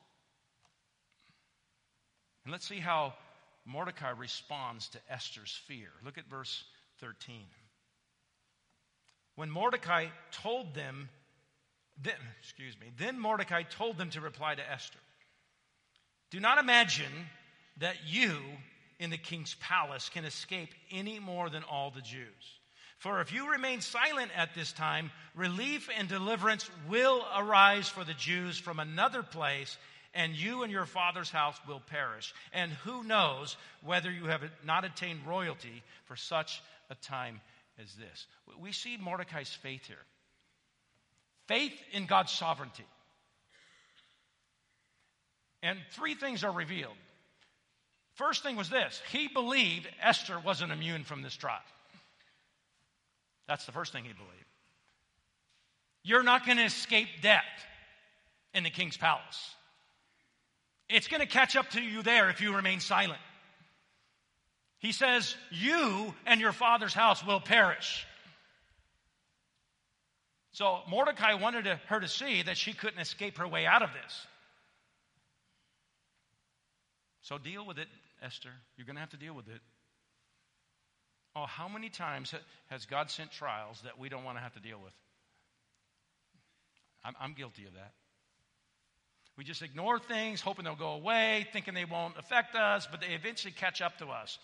And let's see how Mordecai responds to Esther's fear. Look at verse 13. When Mordecai told them, then, excuse me, then Mordecai told them to reply to Esther Do not imagine that you in the king's palace can escape any more than all the Jews. For if you remain silent at this time, relief and deliverance will arise for the Jews from another place and you and your father's house will perish. And who knows whether you have not attained royalty for such a time as this we see Mordecai's faith here faith in God's sovereignty. And three things are revealed. First thing was this he believed Esther wasn't immune from this trial. That's the first thing he believed. You're not going to escape death in the king's palace. It's going to catch up to you there if you remain silent. He says, You and your father's house will perish. So Mordecai wanted her to see that she couldn't escape her way out of this. So deal with it, Esther. You're going to have to deal with it. Oh, how many times has God sent trials that we don't want to have to deal with? I'm, I'm guilty of that. We just ignore things, hoping they'll go away, thinking they won't affect us, but they eventually catch up to us.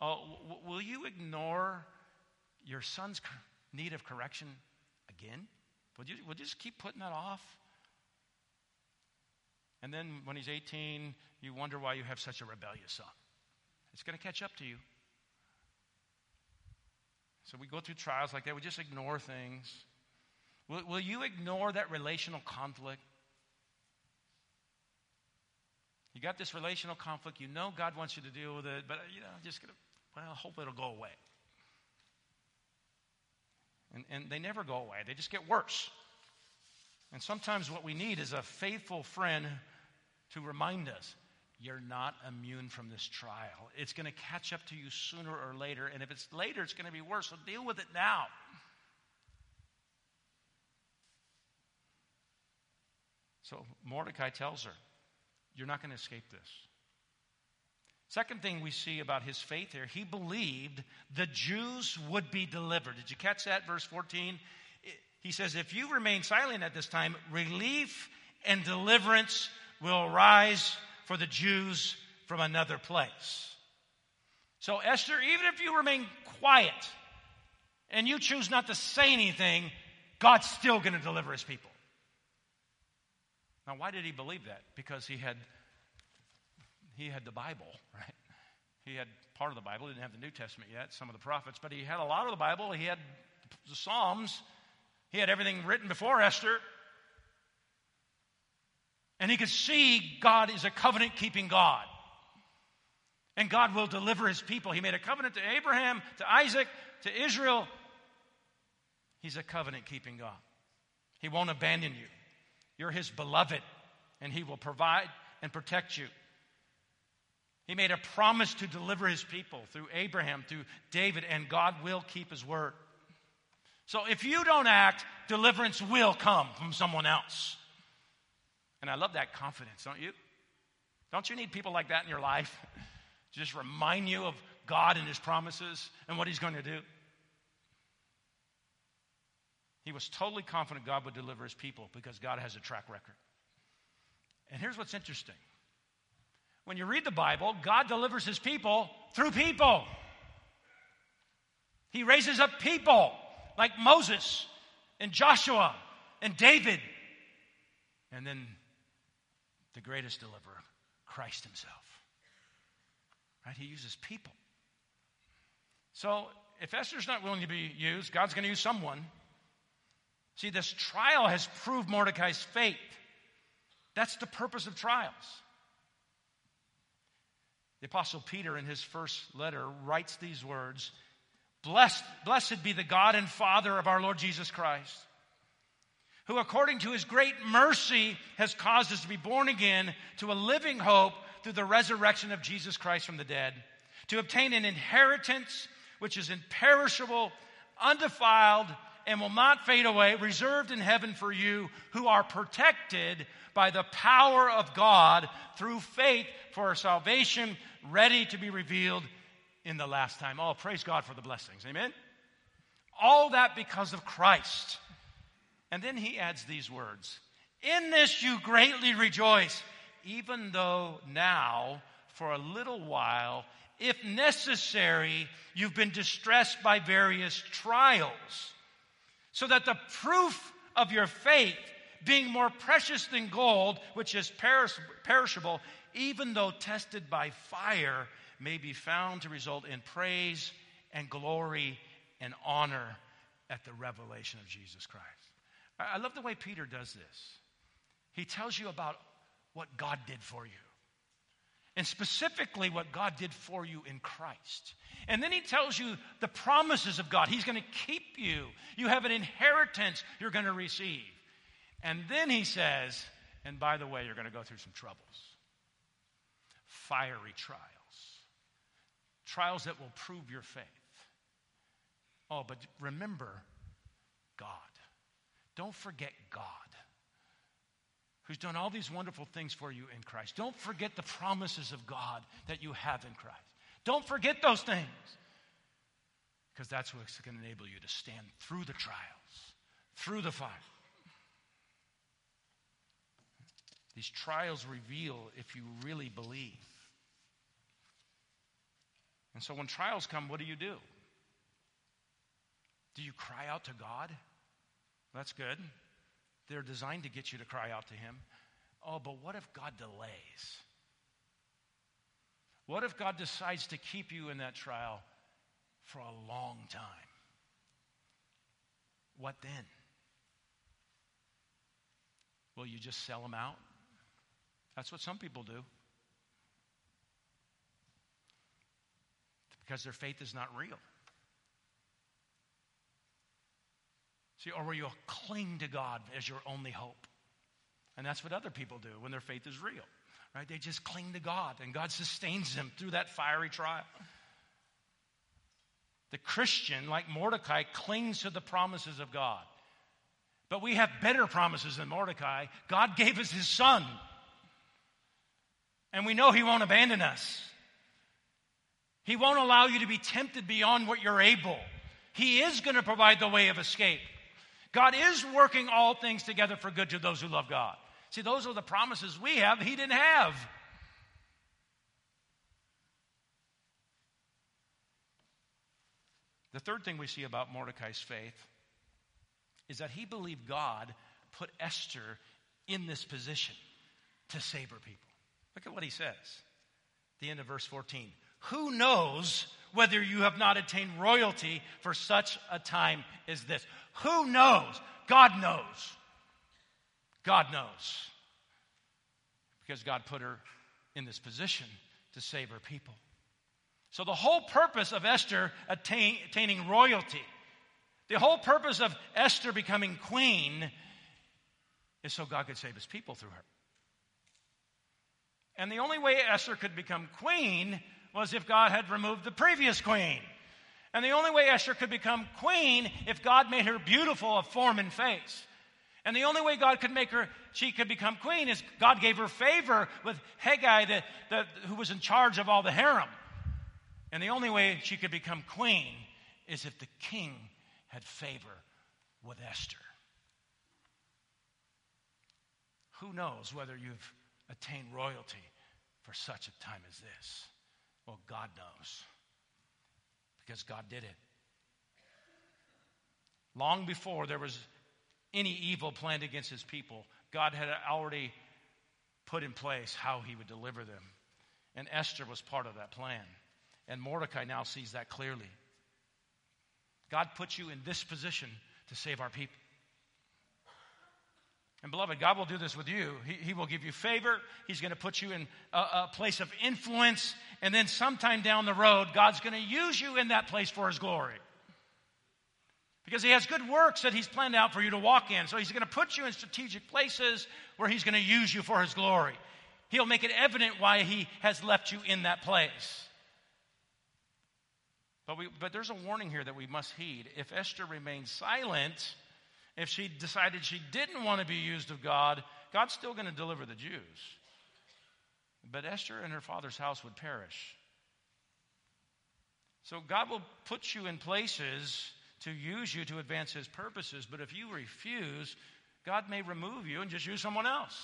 Oh, w- will you ignore your son's need of correction again? Would you, you just keep putting that off? And then when he's 18, you wonder why you have such a rebellious son. It's going to catch up to you. So we go through trials like that. We just ignore things. Will, will you ignore that relational conflict? You got this relational conflict. You know God wants you to deal with it, but you know, just gonna, well, hope it'll go away. And, and they never go away, they just get worse. And sometimes what we need is a faithful friend to remind us you're not immune from this trial. It's going to catch up to you sooner or later. And if it's later, it's going to be worse. So deal with it now. So Mordecai tells her, You're not going to escape this. Second thing we see about his faith here, he believed the Jews would be delivered. Did you catch that? Verse 14. He says, If you remain silent at this time, relief and deliverance will arise for the Jews from another place. So, Esther, even if you remain quiet and you choose not to say anything, God's still going to deliver his people. Now, why did he believe that? Because he had he had the Bible, right? He had part of the Bible. He didn't have the New Testament yet, some of the prophets, but he had a lot of the Bible. He had the Psalms. He had everything written before Esther. And he could see God is a covenant keeping God. And God will deliver his people. He made a covenant to Abraham, to Isaac, to Israel. He's a covenant keeping God. He won't abandon you. You're his beloved, and he will provide and protect you. He made a promise to deliver his people through Abraham, through David, and God will keep his word. So if you don't act, deliverance will come from someone else. And I love that confidence, don't you? Don't you need people like that in your life? to just remind you of God and his promises and what he's going to do. He was totally confident God would deliver his people because God has a track record. And here's what's interesting when you read the Bible, God delivers his people through people. He raises up people like Moses and Joshua and David. And then the greatest deliverer, Christ himself. Right? He uses people. So if Esther's not willing to be used, God's going to use someone. See, this trial has proved Mordecai's faith. That's the purpose of trials. The Apostle Peter, in his first letter, writes these words Blessed, blessed be the God and Father of our Lord Jesus Christ, who, according to his great mercy, has caused us to be born again to a living hope through the resurrection of Jesus Christ from the dead, to obtain an inheritance which is imperishable, undefiled, and will not fade away, reserved in heaven for you who are protected by the power of God through faith for salvation, ready to be revealed in the last time. Oh, praise God for the blessings. Amen? All that because of Christ. And then he adds these words In this you greatly rejoice, even though now, for a little while, if necessary, you've been distressed by various trials, so that the proof of your faith, being more precious than gold, which is perishable, even though tested by fire, may be found to result in praise and glory and honor at the revelation of Jesus Christ. I love the way Peter does this. He tells you about what God did for you, and specifically what God did for you in Christ. And then he tells you the promises of God. He's going to keep you. You have an inheritance you're going to receive. And then he says, and by the way, you're going to go through some troubles fiery trials, trials that will prove your faith. Oh, but remember God. Don't forget God, who's done all these wonderful things for you in Christ. Don't forget the promises of God that you have in Christ. Don't forget those things, because that's what's going to enable you to stand through the trials, through the fire. These trials reveal if you really believe. And so when trials come, what do you do? Do you cry out to God? That's good. They're designed to get you to cry out to Him. Oh, but what if God delays? What if God decides to keep you in that trial for a long time? What then? Will you just sell Him out? That's what some people do. Because their faith is not real. See, or will you cling to God as your only hope? And that's what other people do when their faith is real, right? They just cling to God, and God sustains them through that fiery trial. The Christian, like Mordecai, clings to the promises of God. But we have better promises than Mordecai. God gave us his son. And we know he won't abandon us. He won't allow you to be tempted beyond what you're able. He is going to provide the way of escape. God is working all things together for good to those who love God. See, those are the promises we have, He didn't have. The third thing we see about Mordecai's faith is that he believed God put Esther in this position to save her people. Look at what he says. The end of verse 14. Who knows whether you have not attained royalty for such a time as this? Who knows? God knows. God knows. Because God put her in this position to save her people. So, the whole purpose of Esther attain, attaining royalty, the whole purpose of Esther becoming queen is so God could save his people through her. And the only way Esther could become queen was if God had removed the previous queen. And the only way Esther could become queen if God made her beautiful of form and face. And the only way God could make her, she could become queen is God gave her favor with Hegai, the, the, who was in charge of all the harem. And the only way she could become queen is if the king had favor with Esther. Who knows whether you've attained royalty for such a time as this? Well, God knows because God did it. Long before there was any evil planned against his people, God had already put in place how he would deliver them. And Esther was part of that plan. And Mordecai now sees that clearly. God put you in this position to save our people. And beloved, God will do this with you. He, he will give you favor. He's going to put you in a, a place of influence. And then sometime down the road, God's going to use you in that place for His glory. Because He has good works that He's planned out for you to walk in. So He's going to put you in strategic places where He's going to use you for His glory. He'll make it evident why He has left you in that place. But, we, but there's a warning here that we must heed. If Esther remains silent, if she decided she didn't want to be used of God, God's still going to deliver the Jews. But Esther and her father's house would perish. So God will put you in places to use you to advance his purposes, but if you refuse, God may remove you and just use someone else.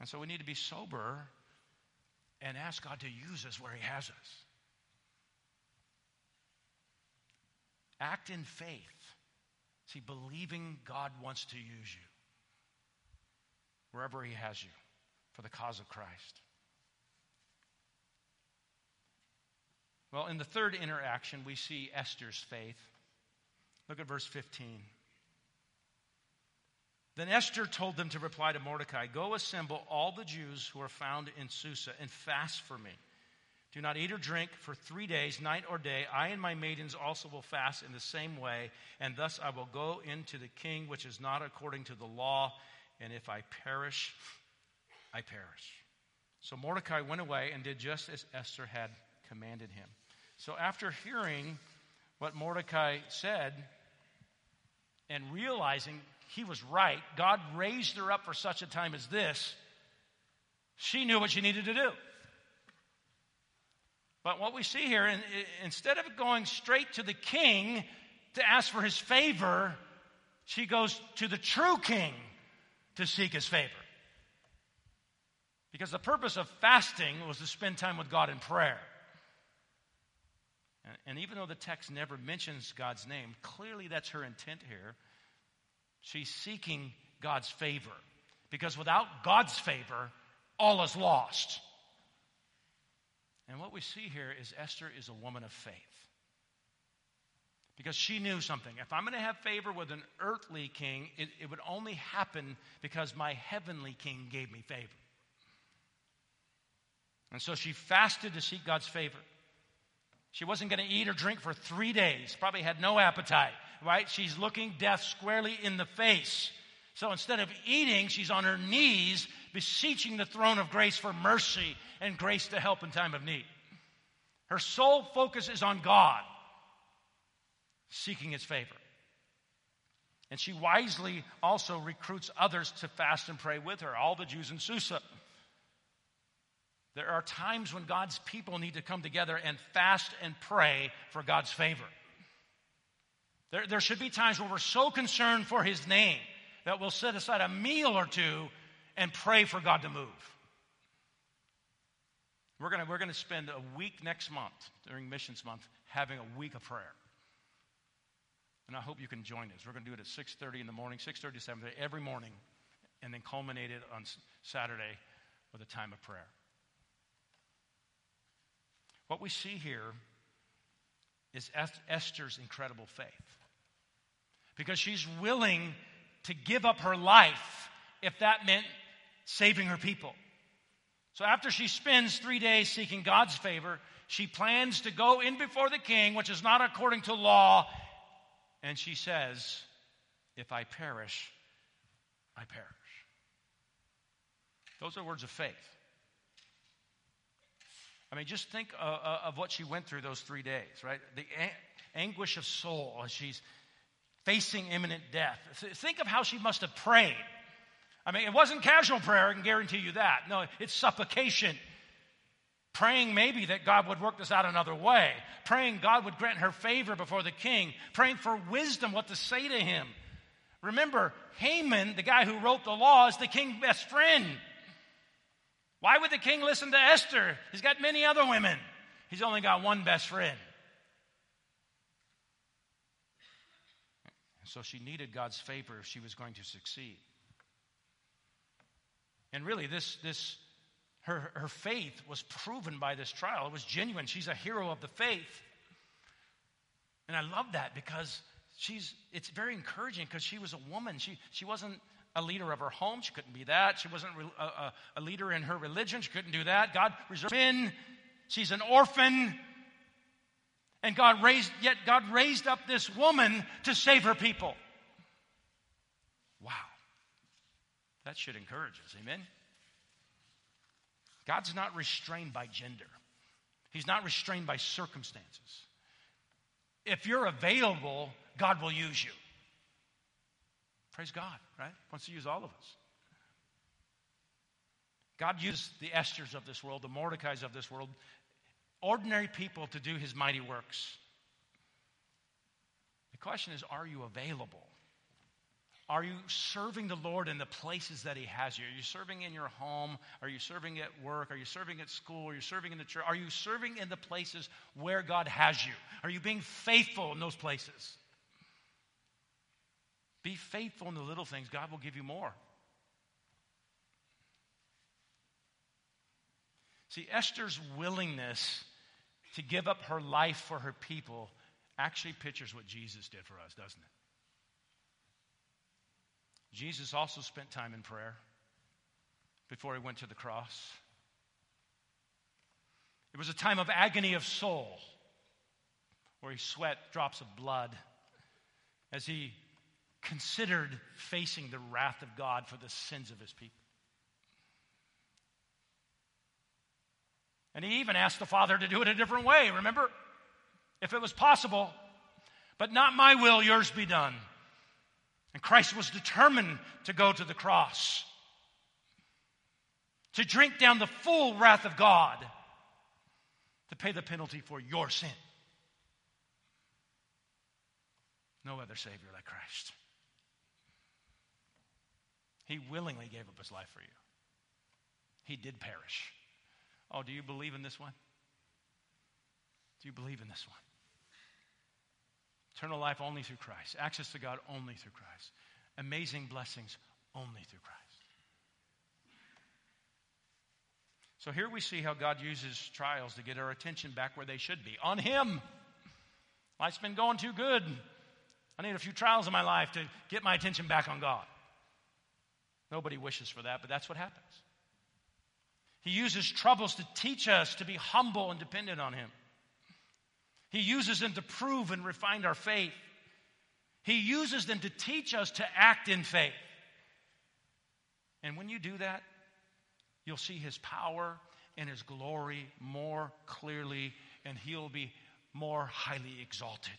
And so we need to be sober and ask God to use us where he has us. Act in faith. See, believing God wants to use you wherever He has you for the cause of Christ. Well, in the third interaction, we see Esther's faith. Look at verse 15. Then Esther told them to reply to Mordecai Go assemble all the Jews who are found in Susa and fast for me. Do not eat or drink for three days, night or day. I and my maidens also will fast in the same way, and thus I will go into the king, which is not according to the law. And if I perish, I perish. So Mordecai went away and did just as Esther had commanded him. So after hearing what Mordecai said and realizing he was right, God raised her up for such a time as this, she knew what she needed to do. But what we see here, instead of going straight to the king to ask for his favor, she goes to the true king to seek his favor. Because the purpose of fasting was to spend time with God in prayer. And even though the text never mentions God's name, clearly that's her intent here. She's seeking God's favor. Because without God's favor, all is lost. And what we see here is Esther is a woman of faith. Because she knew something. If I'm going to have favor with an earthly king, it, it would only happen because my heavenly king gave me favor. And so she fasted to seek God's favor. She wasn't going to eat or drink for three days, probably had no appetite, right? She's looking death squarely in the face. So instead of eating, she's on her knees beseeching the throne of grace for mercy and grace to help in time of need. Her sole focus is on God, seeking His favor. And she wisely also recruits others to fast and pray with her, all the Jews in Susa. There are times when God's people need to come together and fast and pray for God's favor. There, there should be times where we're so concerned for His name that we'll set aside a meal or two and pray for God to move. We're going we're to spend a week next month during Missions Month having a week of prayer. And I hope you can join us. We're going to do it at 6.30 in the morning, 6.30 to 7.30 every morning, and then culminate it on Saturday with a time of prayer. What we see here is Esther's incredible faith. Because she's willing to give up her life if that meant saving her people. So after she spends three days seeking God's favor, she plans to go in before the king, which is not according to law, and she says, If I perish, I perish. Those are words of faith. I mean, just think uh, uh, of what she went through those three days, right? The anguish of soul as she's facing imminent death. Think of how she must have prayed I mean, it wasn't casual prayer, I can guarantee you that. No, it's supplication. Praying maybe that God would work this out another way. Praying God would grant her favor before the king. Praying for wisdom, what to say to him. Remember, Haman, the guy who wrote the law, is the king's best friend. Why would the king listen to Esther? He's got many other women. He's only got one best friend. So she needed God's favor if she was going to succeed. And really, this, this, her, her faith was proven by this trial. It was genuine. She's a hero of the faith. And I love that because she's, it's very encouraging because she was a woman. She, she wasn't a leader of her home. She couldn't be that. She wasn't a, a, a leader in her religion. She couldn't do that. God reserved in. She's an orphan. And God raised, yet God raised up this woman to save her people. Wow. That should encourage us. Amen? God's not restrained by gender, He's not restrained by circumstances. If you're available, God will use you. Praise God, right? Wants to use all of us. God used the Esthers of this world, the Mordecais of this world, ordinary people to do his mighty works. The question is are you available? Are you serving the Lord in the places that He has you? Are you serving in your home? Are you serving at work? Are you serving at school? Are you serving in the church? Are you serving in the places where God has you? Are you being faithful in those places? Be faithful in the little things, God will give you more. See, Esther's willingness to give up her life for her people actually pictures what Jesus did for us, doesn't it? Jesus also spent time in prayer before he went to the cross. It was a time of agony of soul where he sweat drops of blood as he considered facing the wrath of God for the sins of his people. And he even asked the Father to do it a different way, remember? If it was possible, but not my will, yours be done. And Christ was determined to go to the cross, to drink down the full wrath of God, to pay the penalty for your sin. No other Savior like Christ. He willingly gave up his life for you. He did perish. Oh, do you believe in this one? Do you believe in this one? Eternal life only through Christ. Access to God only through Christ. Amazing blessings only through Christ. So here we see how God uses trials to get our attention back where they should be on Him. Life's been going too good. I need a few trials in my life to get my attention back on God. Nobody wishes for that, but that's what happens. He uses troubles to teach us to be humble and dependent on Him. He uses them to prove and refine our faith. He uses them to teach us to act in faith. And when you do that, you'll see His power and His glory more clearly, and He'll be more highly exalted.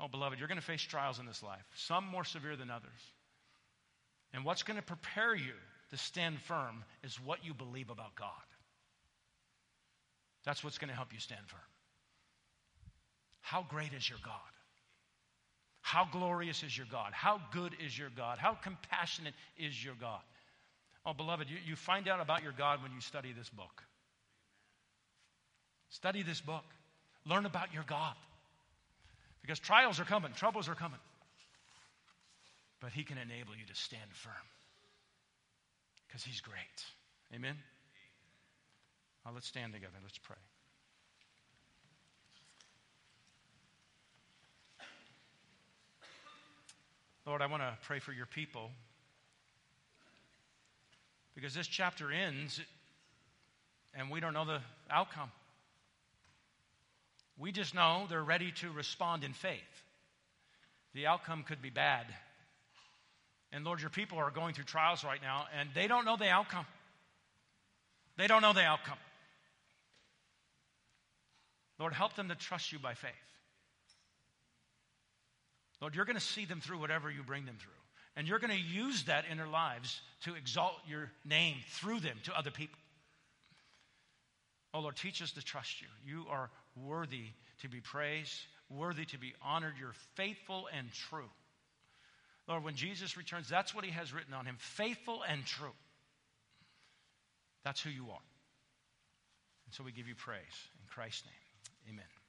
Oh, beloved, you're going to face trials in this life, some more severe than others. And what's going to prepare you to stand firm is what you believe about God. That's what's going to help you stand firm. How great is your God? How glorious is your God? How good is your God? How compassionate is your God? Oh, beloved, you, you find out about your God when you study this book. Study this book. Learn about your God. Because trials are coming, troubles are coming. But He can enable you to stand firm because He's great. Amen? Let's stand together. Let's pray. Lord, I want to pray for your people because this chapter ends and we don't know the outcome. We just know they're ready to respond in faith. The outcome could be bad. And Lord, your people are going through trials right now, and they don't know the outcome. They don't know the outcome. Lord, help them to trust you by faith. Lord, you're going to see them through whatever you bring them through. And you're going to use that in their lives to exalt your name through them to other people. Oh, Lord, teach us to trust you. You are worthy to be praised, worthy to be honored. You're faithful and true. Lord, when Jesus returns, that's what he has written on him faithful and true. That's who you are. And so we give you praise in Christ's name. Amen.